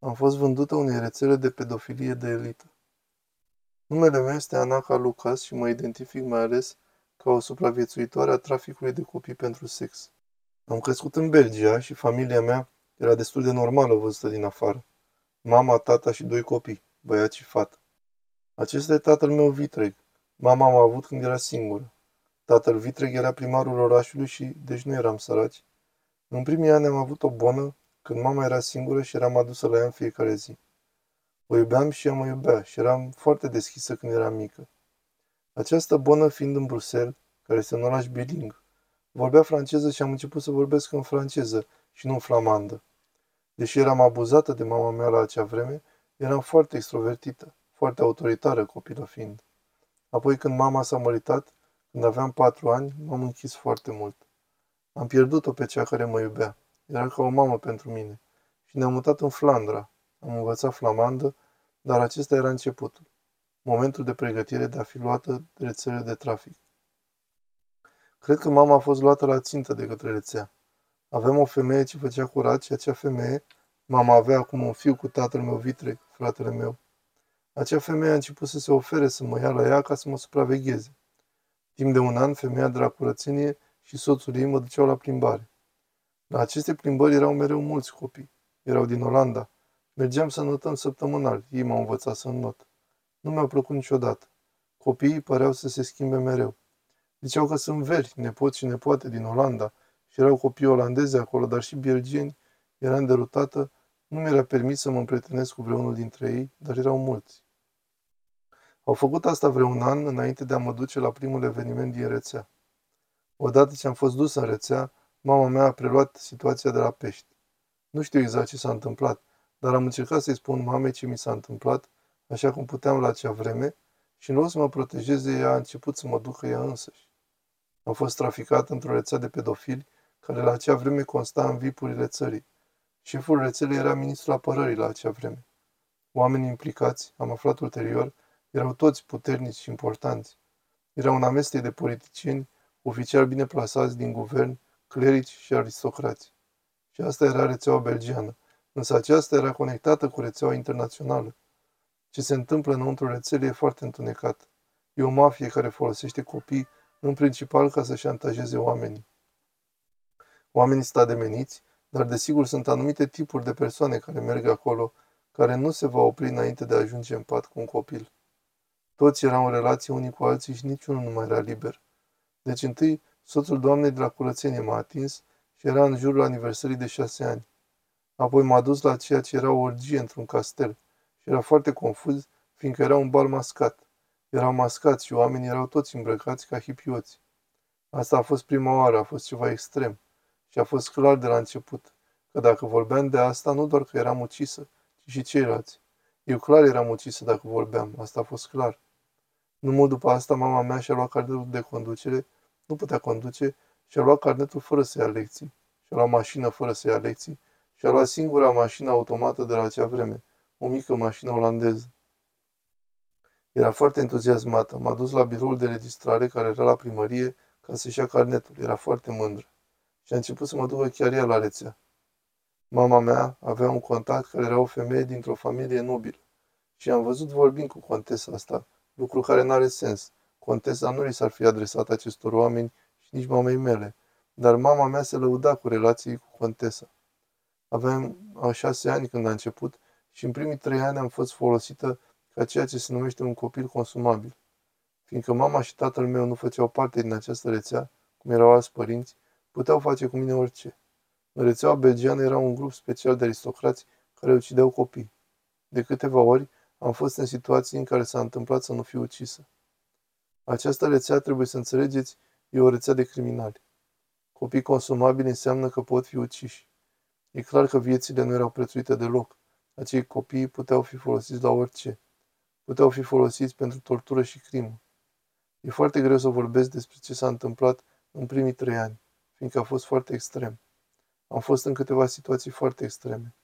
Am fost vândută unei rețele de pedofilie de elită. Numele meu este Anaka Lucas și mă identific mai ales ca o supraviețuitoare a traficului de copii pentru sex. Am crescut în Belgia și familia mea era destul de normală văzută din afară. Mama, tata și doi copii, băiat și fată. Acesta e tatăl meu vitreg. Mama m-a avut când era singură. Tatăl vitreg era primarul orașului și deci nu eram săraci. În primii ani am avut o bonă când mama era singură și eram adusă la ea în fiecare zi. O iubeam și ea mă iubea și eram foarte deschisă când eram mică. Această bonă fiind în Bruxelles, care este un oraș biling, vorbea franceză și am început să vorbesc în franceză și nu în flamandă. Deși eram abuzată de mama mea la acea vreme, eram foarte extrovertită, foarte autoritară copilă fiind. Apoi când mama s-a măritat, când aveam patru ani, m-am închis foarte mult. Am pierdut-o pe cea care mă iubea. Era ca o mamă pentru mine. Și ne-am mutat în Flandra. Am învățat flamandă, dar acesta era începutul. Momentul de pregătire de a fi luată de rețele de trafic. Cred că mama a fost luată la țintă de către rețea. Aveam o femeie ce făcea curat și acea femeie, mama avea acum un fiu cu tatăl meu vitreg, fratele meu. Acea femeie a început să se ofere să mă ia la ea ca să mă supravegheze. Timp de un an, femeia de la curățenie și soțul ei mă duceau la plimbare. La aceste plimbări erau mereu mulți copii. Erau din Olanda. Mergeam să notăm săptămânal. Ei m-au învățat să not. Nu mi-au plăcut niciodată. Copiii păreau să se schimbe mereu. Ziceau că sunt veri, nepoți și nepoate din Olanda și erau copii olandezi acolo, dar și belgieni. Eram derutată. Nu mi-era permis să mă împrietenesc cu vreunul dintre ei, dar erau mulți. Au făcut asta vreun an înainte de a mă duce la primul eveniment din rețea. Odată ce am fost dus în rețea, Mama mea a preluat situația de la pești. Nu știu exact ce s-a întâmplat, dar am încercat să-i spun mamei ce mi s-a întâmplat, așa cum puteam la acea vreme, și în loc să mă protejeze, ea a început să mă ducă ea însăși. Am fost traficat într-o rețea de pedofili, care la acea vreme consta în vipurile țării. Șeful rețelei era ministrul apărării la acea vreme. Oamenii implicați, am aflat ulterior, erau toți puternici și importanți. Era un amestec de politicieni, oficiali bine plasați din guvern, clerici și aristocrați. Și asta era rețeaua belgiană, însă aceasta era conectată cu rețeaua internațională. Ce se întâmplă înăuntru rețelei e foarte întunecat. E o mafie care folosește copii în principal ca să șantajeze oamenii. Oamenii sunt ademeniți, dar desigur sunt anumite tipuri de persoane care merg acolo, care nu se va opri înainte de a ajunge în pat cu un copil. Toți erau în relație unii cu alții și niciunul nu mai era liber. Deci întâi Soțul doamnei de la curățenie m-a atins și era în jurul aniversării de șase ani. Apoi m-a dus la ceea ce era o orgie într-un castel și era foarte confuz, fiindcă era un bal mascat. Erau mascați și oamenii erau toți îmbrăcați ca hipioți. Asta a fost prima oară, a fost ceva extrem. Și a fost clar de la început, că dacă vorbeam de asta, nu doar că eram ucisă, ci și ceilalți. Eu clar eram ucisă dacă vorbeam, asta a fost clar. Nu mult după asta, mama mea și-a luat cartelul de conducere nu putea conduce și a luat carnetul fără să ia lecții. Și a luat mașină fără să ia lecții și a luat singura mașină automată de la acea vreme, o mică mașină olandeză. Era foarte entuziasmată. M-a dus la biroul de registrare care era la primărie ca să-și ia carnetul. Era foarte mândră. Și a început să mă ducă chiar ea la rețea. Mama mea avea un contact care era o femeie dintr-o familie nobilă. Și am văzut vorbind cu contesa asta, lucru care n-are sens. Contesa nu li s-ar fi adresat acestor oameni și nici mamei mele, dar mama mea se lăuda cu relații cu contesa. Aveam a șase ani când a început și în primii trei ani am fost folosită ca ceea ce se numește un copil consumabil. Fiindcă mama și tatăl meu nu făceau parte din această rețea, cum erau alți părinți, puteau face cu mine orice. În rețeaua belgiană era un grup special de aristocrați care ucideau copii. De câteva ori am fost în situații în care s-a întâmplat să nu fiu ucisă. Această rețea, trebuie să înțelegeți, e o rețea de criminali. Copii consumabili înseamnă că pot fi uciși. E clar că viețile nu erau prețuite deloc. Acei copii puteau fi folosiți la orice. Puteau fi folosiți pentru tortură și crimă. E foarte greu să vorbesc despre ce s-a întâmplat în primii trei ani, fiindcă a fost foarte extrem. Am fost în câteva situații foarte extreme.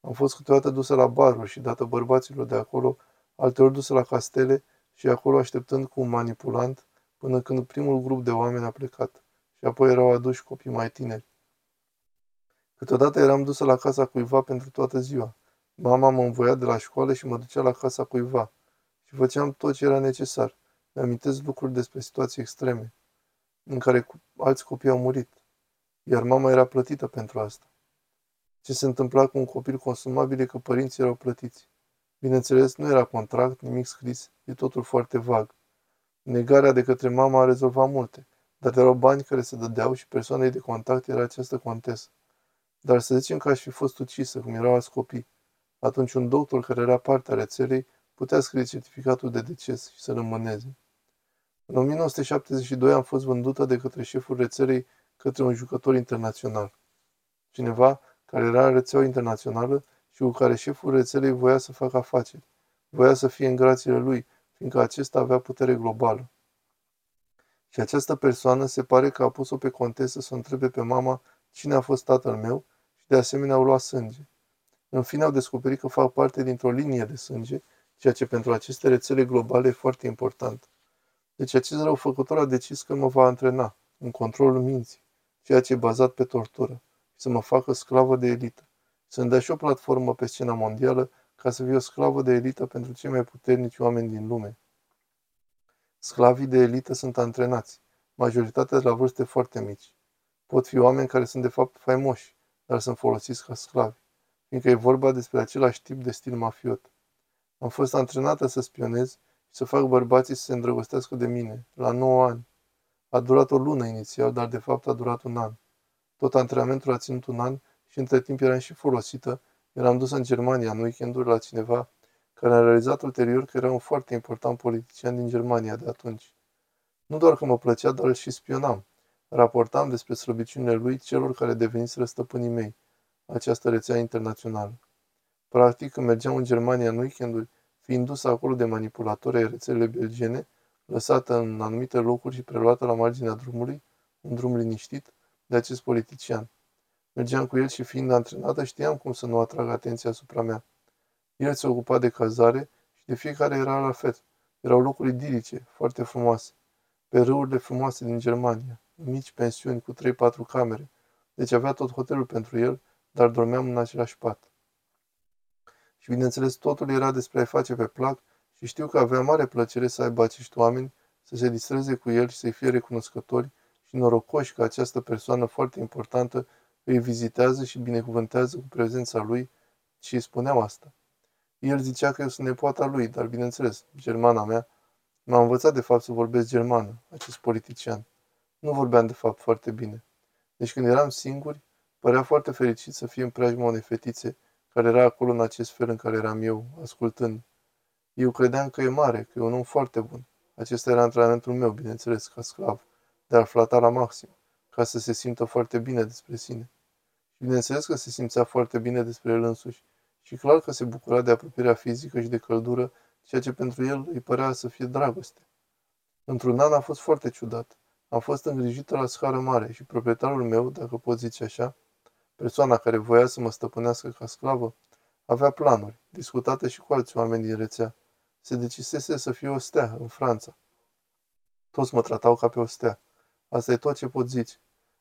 Am fost câteodată dusă la baruri și dată bărbaților de acolo, alteori dusă la castele și acolo așteptând cu un manipulant până când primul grup de oameni a plecat și apoi erau aduși copii mai tineri. Câteodată eram dusă la casa cuiva pentru toată ziua. Mama mă învoia de la școală și mă ducea la casa cuiva. Și făceam tot ce era necesar. Mi-amintesc lucruri despre situații extreme, în care alți copii au murit. Iar mama era plătită pentru asta. Ce se întâmpla cu un copil consumabil e că părinții erau plătiți. Bineînțeles, nu era contract, nimic scris, e totul foarte vag. Negarea de către mama a rezolvat multe, dar erau bani care se dădeau și persoanei de contact era această contesă. Dar să zicem că aș fi fost ucisă, cum erau alți copii. Atunci un doctor care era parte a rețelei putea scrie certificatul de deces și să rămâneze. În 1972 am fost vândută de către șeful rețelei către un jucător internațional. Cineva care era în rețeaua internațională și cu care șeful rețelei voia să facă afaceri. Voia să fie în grațiile lui, fiindcă acesta avea putere globală. Și această persoană se pare că a pus-o pe contesă să o întrebe pe mama cine a fost tatăl meu și de asemenea au luat sânge. În fine au descoperit că fac parte dintr-o linie de sânge, ceea ce pentru aceste rețele globale e foarte important. Deci acest răufăcător a decis că mă va antrena în controlul minții, ceea ce e bazat pe tortură, și să mă facă sclavă de elită. Să-mi dea și o platformă pe scena mondială ca să fiu o sclavă de elită pentru cei mai puternici oameni din lume. Sclavii de elită sunt antrenați, majoritatea de la vârste foarte mici. Pot fi oameni care sunt de fapt faimoși, dar sunt folosiți ca sclavi, fiindcă e vorba despre același tip de stil mafiot. Am fost antrenată să spionez și să fac bărbații să se îndrăgostească de mine, la 9 ani. A durat o lună inițial, dar de fapt a durat un an. Tot antrenamentul a ținut un an și între timp eram și folosită, eram dus în Germania în weekenduri la cineva care a realizat ulterior că era un foarte important politician din Germania de atunci. Nu doar că mă plăcea, dar îl și spionam. Raportam despre slăbiciunile lui celor care deveniseră stăpânii mei, această rețea internațională. Practic, când mergeam în Germania în weekenduri, fiind dus acolo de manipulatori ai rețelele belgiene, lăsată în anumite locuri și preluată la marginea drumului, un drum liniștit, de acest politician. Mergeam cu el și fiind antrenată, știam cum să nu atrag atenția asupra mea. El se ocupa de cazare și de fiecare era la fel. Erau locuri idilice, foarte frumoase. Pe râurile frumoase din Germania, mici pensiuni cu 3-4 camere. Deci avea tot hotelul pentru el, dar dormeam în același pat. Și bineînțeles, totul era despre a-i face pe plac și știu că avea mare plăcere să aibă acești oameni, să se distreze cu el și să-i fie recunoscători și norocoși că această persoană foarte importantă îi vizitează și binecuvântează cu prezența lui și îi spuneau asta. El zicea că eu sunt nepoata lui, dar bineînțeles, germana mea m-a învățat de fapt să vorbesc germană, acest politician. Nu vorbeam de fapt foarte bine. Deci când eram singuri, părea foarte fericit să fie în preajma unei fetițe care era acolo în acest fel în care eram eu, ascultând. Eu credeam că e mare, că e un om foarte bun. Acesta era antrenamentul meu, bineînțeles, ca sclav, de a-l flata la maxim, ca să se simtă foarte bine despre sine. Și bineînțeles că se simțea foarte bine despre el însuși și clar că se bucura de apropierea fizică și de căldură, ceea ce pentru el îi părea să fie dragoste. Într-un an a fost foarte ciudat. Am fost îngrijită la scară mare și proprietarul meu, dacă pot zice așa, persoana care voia să mă stăpânească ca sclavă, avea planuri, discutate și cu alți oameni din rețea. Se decisese să fie o stea în Franța. Toți mă tratau ca pe o stea. Asta e tot ce pot zice.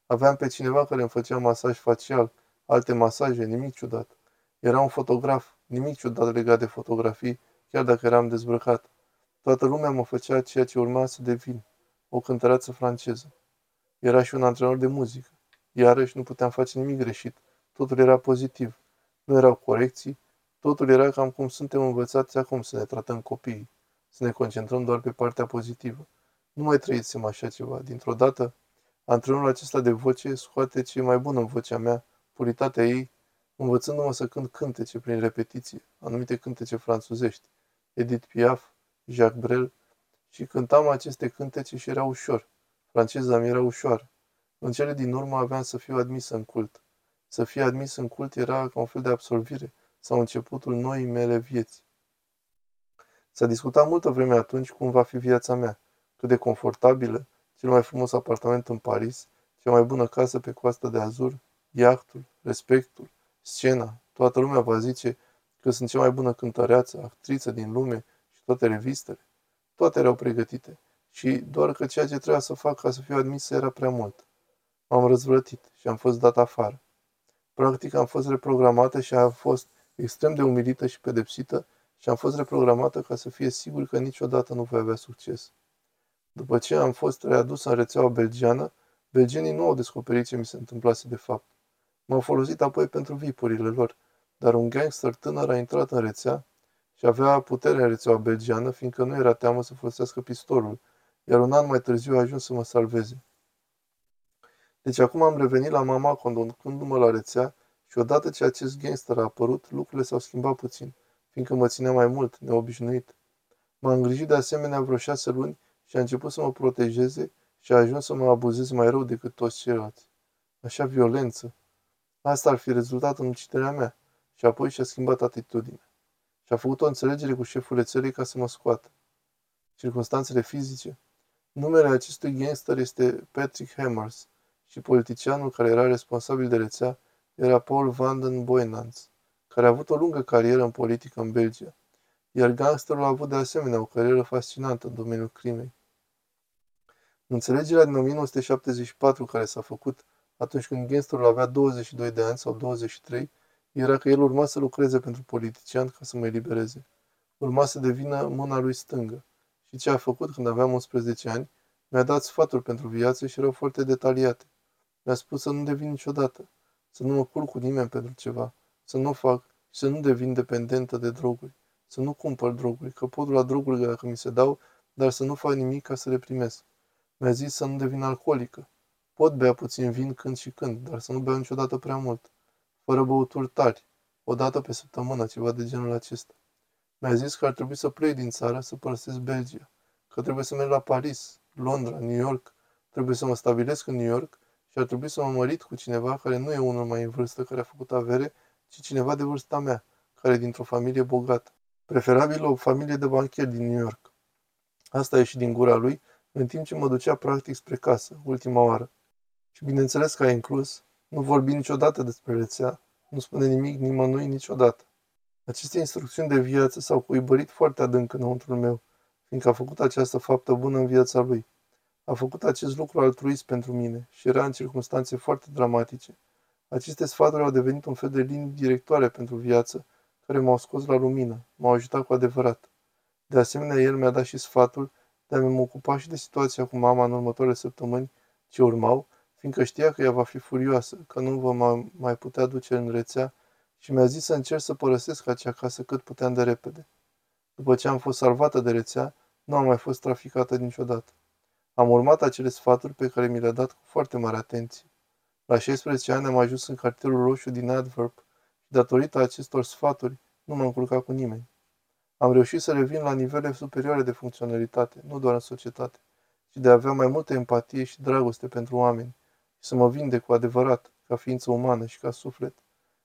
Aveam pe cineva care îmi făcea masaj facial, alte masaje, nimic ciudat. Era un fotograf, nimic ciudat legat de fotografii, chiar dacă eram dezbrăcat. Toată lumea mă făcea ceea ce urma să devin, o cântăreață franceză. Era și un antrenor de muzică. Iarăși nu puteam face nimic greșit. Totul era pozitiv. Nu erau corecții. Totul era cam cum suntem învățați acum să ne tratăm copiii. Să ne concentrăm doar pe partea pozitivă. Nu mai trăisem așa ceva. Dintr-o dată, antrenorul acesta de voce scoate ce e mai bun în vocea mea, puritatea ei, învățându-mă să cânt cântece prin repetiție, anumite cântece franțuzești, Edith Piaf, Jacques Brel, și cântam aceste cântece și era ușor. Franceza mi era ușoară. În cele din urmă aveam să fiu admis în cult. Să fie admis în cult era ca un fel de absolvire sau începutul noii mele vieți. S-a discutat multă vreme atunci cum va fi viața mea, cât de confortabilă, cel mai frumos apartament în Paris, cea mai bună casă pe coasta de Azur, iahtul, respectul, scena, toată lumea va zice că sunt cea mai bună cântăreață, actriță din lume și toate revistele. Toate erau pregătite și doar că ceea ce trebuia să fac ca să fiu admis era prea mult. M-am răzvrătit și am fost dat afară. Practic am fost reprogramată și am fost extrem de umilită și pedepsită și am fost reprogramată ca să fie sigur că niciodată nu voi avea succes. După ce am fost readus în rețeaua belgiană, belgenii nu au descoperit ce mi se întâmplase de fapt. M-au folosit apoi pentru vipurile lor, dar un gangster tânăr a intrat în rețea și avea putere în rețeaua belgiană, fiindcă nu era teamă să folosească pistolul, iar un an mai târziu a ajuns să mă salveze. Deci acum am revenit la mama conducându-mă la rețea și odată ce acest gangster a apărut, lucrurile s-au schimbat puțin, fiindcă mă ținea mai mult, neobișnuit. M-a îngrijit de asemenea vreo șase luni și a început să mă protejeze și a ajuns să mă abuzeze mai rău decât toți ceilalți. Așa violență. Asta ar fi rezultat în uciderea mea și apoi și-a schimbat atitudinea. Și a făcut o înțelegere cu șeful rețelei ca să mă scoată. Circunstanțele fizice. Numele acestui gangster este Patrick Hammers și politicianul care era responsabil de rețea era Paul van den Boynans, care a avut o lungă carieră în politică în Belgia, iar gangsterul a avut de asemenea o carieră fascinantă în domeniul crimei. Înțelegerea din 1974 care s-a făcut atunci când gangsterul avea 22 de ani sau 23, era că el urma să lucreze pentru politician ca să mă elibereze. Urma să devină mâna lui stângă. Și ce a făcut când aveam 11 ani? Mi-a dat sfaturi pentru viață și erau foarte detaliate. Mi-a spus să nu devin niciodată, să nu mă culc cu nimeni pentru ceva, să nu fac și să nu devin dependentă de droguri, să nu cumpăr droguri, că pot lua droguri dacă mi se dau, dar să nu fac nimic ca să le primesc. Mi-a zis să nu devin alcoolică. Pot bea puțin vin când și când, dar să nu beau niciodată prea mult. Fără băuturi tari, o dată pe săptămână, ceva de genul acesta. Mi-a zis că ar trebui să plec din țară, să părăsesc Belgia, că trebuie să merg la Paris, Londra, New York, trebuie să mă stabilesc în New York și ar trebui să mă mărit cu cineva care nu e unul mai în vârstă care a făcut avere, ci cineva de vârsta mea, care e dintr-o familie bogată. Preferabil o familie de banchieri din New York. Asta a ieșit din gura lui, în timp ce mă ducea practic spre casă, ultima oară. Și bineînțeles că a inclus, nu vorbi niciodată despre rețea, nu spune nimic nimănui niciodată. Aceste instrucțiuni de viață s-au cuibărit foarte adânc înăuntrul meu, fiindcă a făcut această faptă bună în viața lui. A făcut acest lucru altruist pentru mine și era în circunstanțe foarte dramatice. Aceste sfaturi au devenit un fel de linii directoare pentru viață, care m-au scos la lumină, m-au ajutat cu adevărat. De asemenea, el mi-a dat și sfatul de a mă ocupa și de situația cu mama în următoarele săptămâni ce urmau, fiindcă știa că ea va fi furioasă, că nu vă mai putea duce în rețea și mi-a zis să încerc să părăsesc acea casă cât puteam de repede. După ce am fost salvată de rețea, nu am mai fost traficată niciodată. Am urmat acele sfaturi pe care mi le-a dat cu foarte mare atenție. La 16 ani am ajuns în cartierul roșu din Adverb și datorită acestor sfaturi nu m-am culcat cu nimeni. Am reușit să revin la nivele superioare de funcționalitate, nu doar în societate, ci de a avea mai multă empatie și dragoste pentru oameni și să mă vinde cu adevărat, ca ființă umană și ca suflet.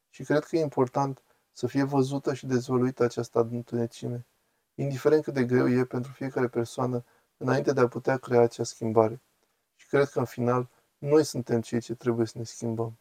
Și cred că e important să fie văzută și dezvăluită această întunecime, indiferent cât de greu e pentru fiecare persoană înainte de a putea crea acea schimbare. Și cred că în final noi suntem cei ce trebuie să ne schimbăm.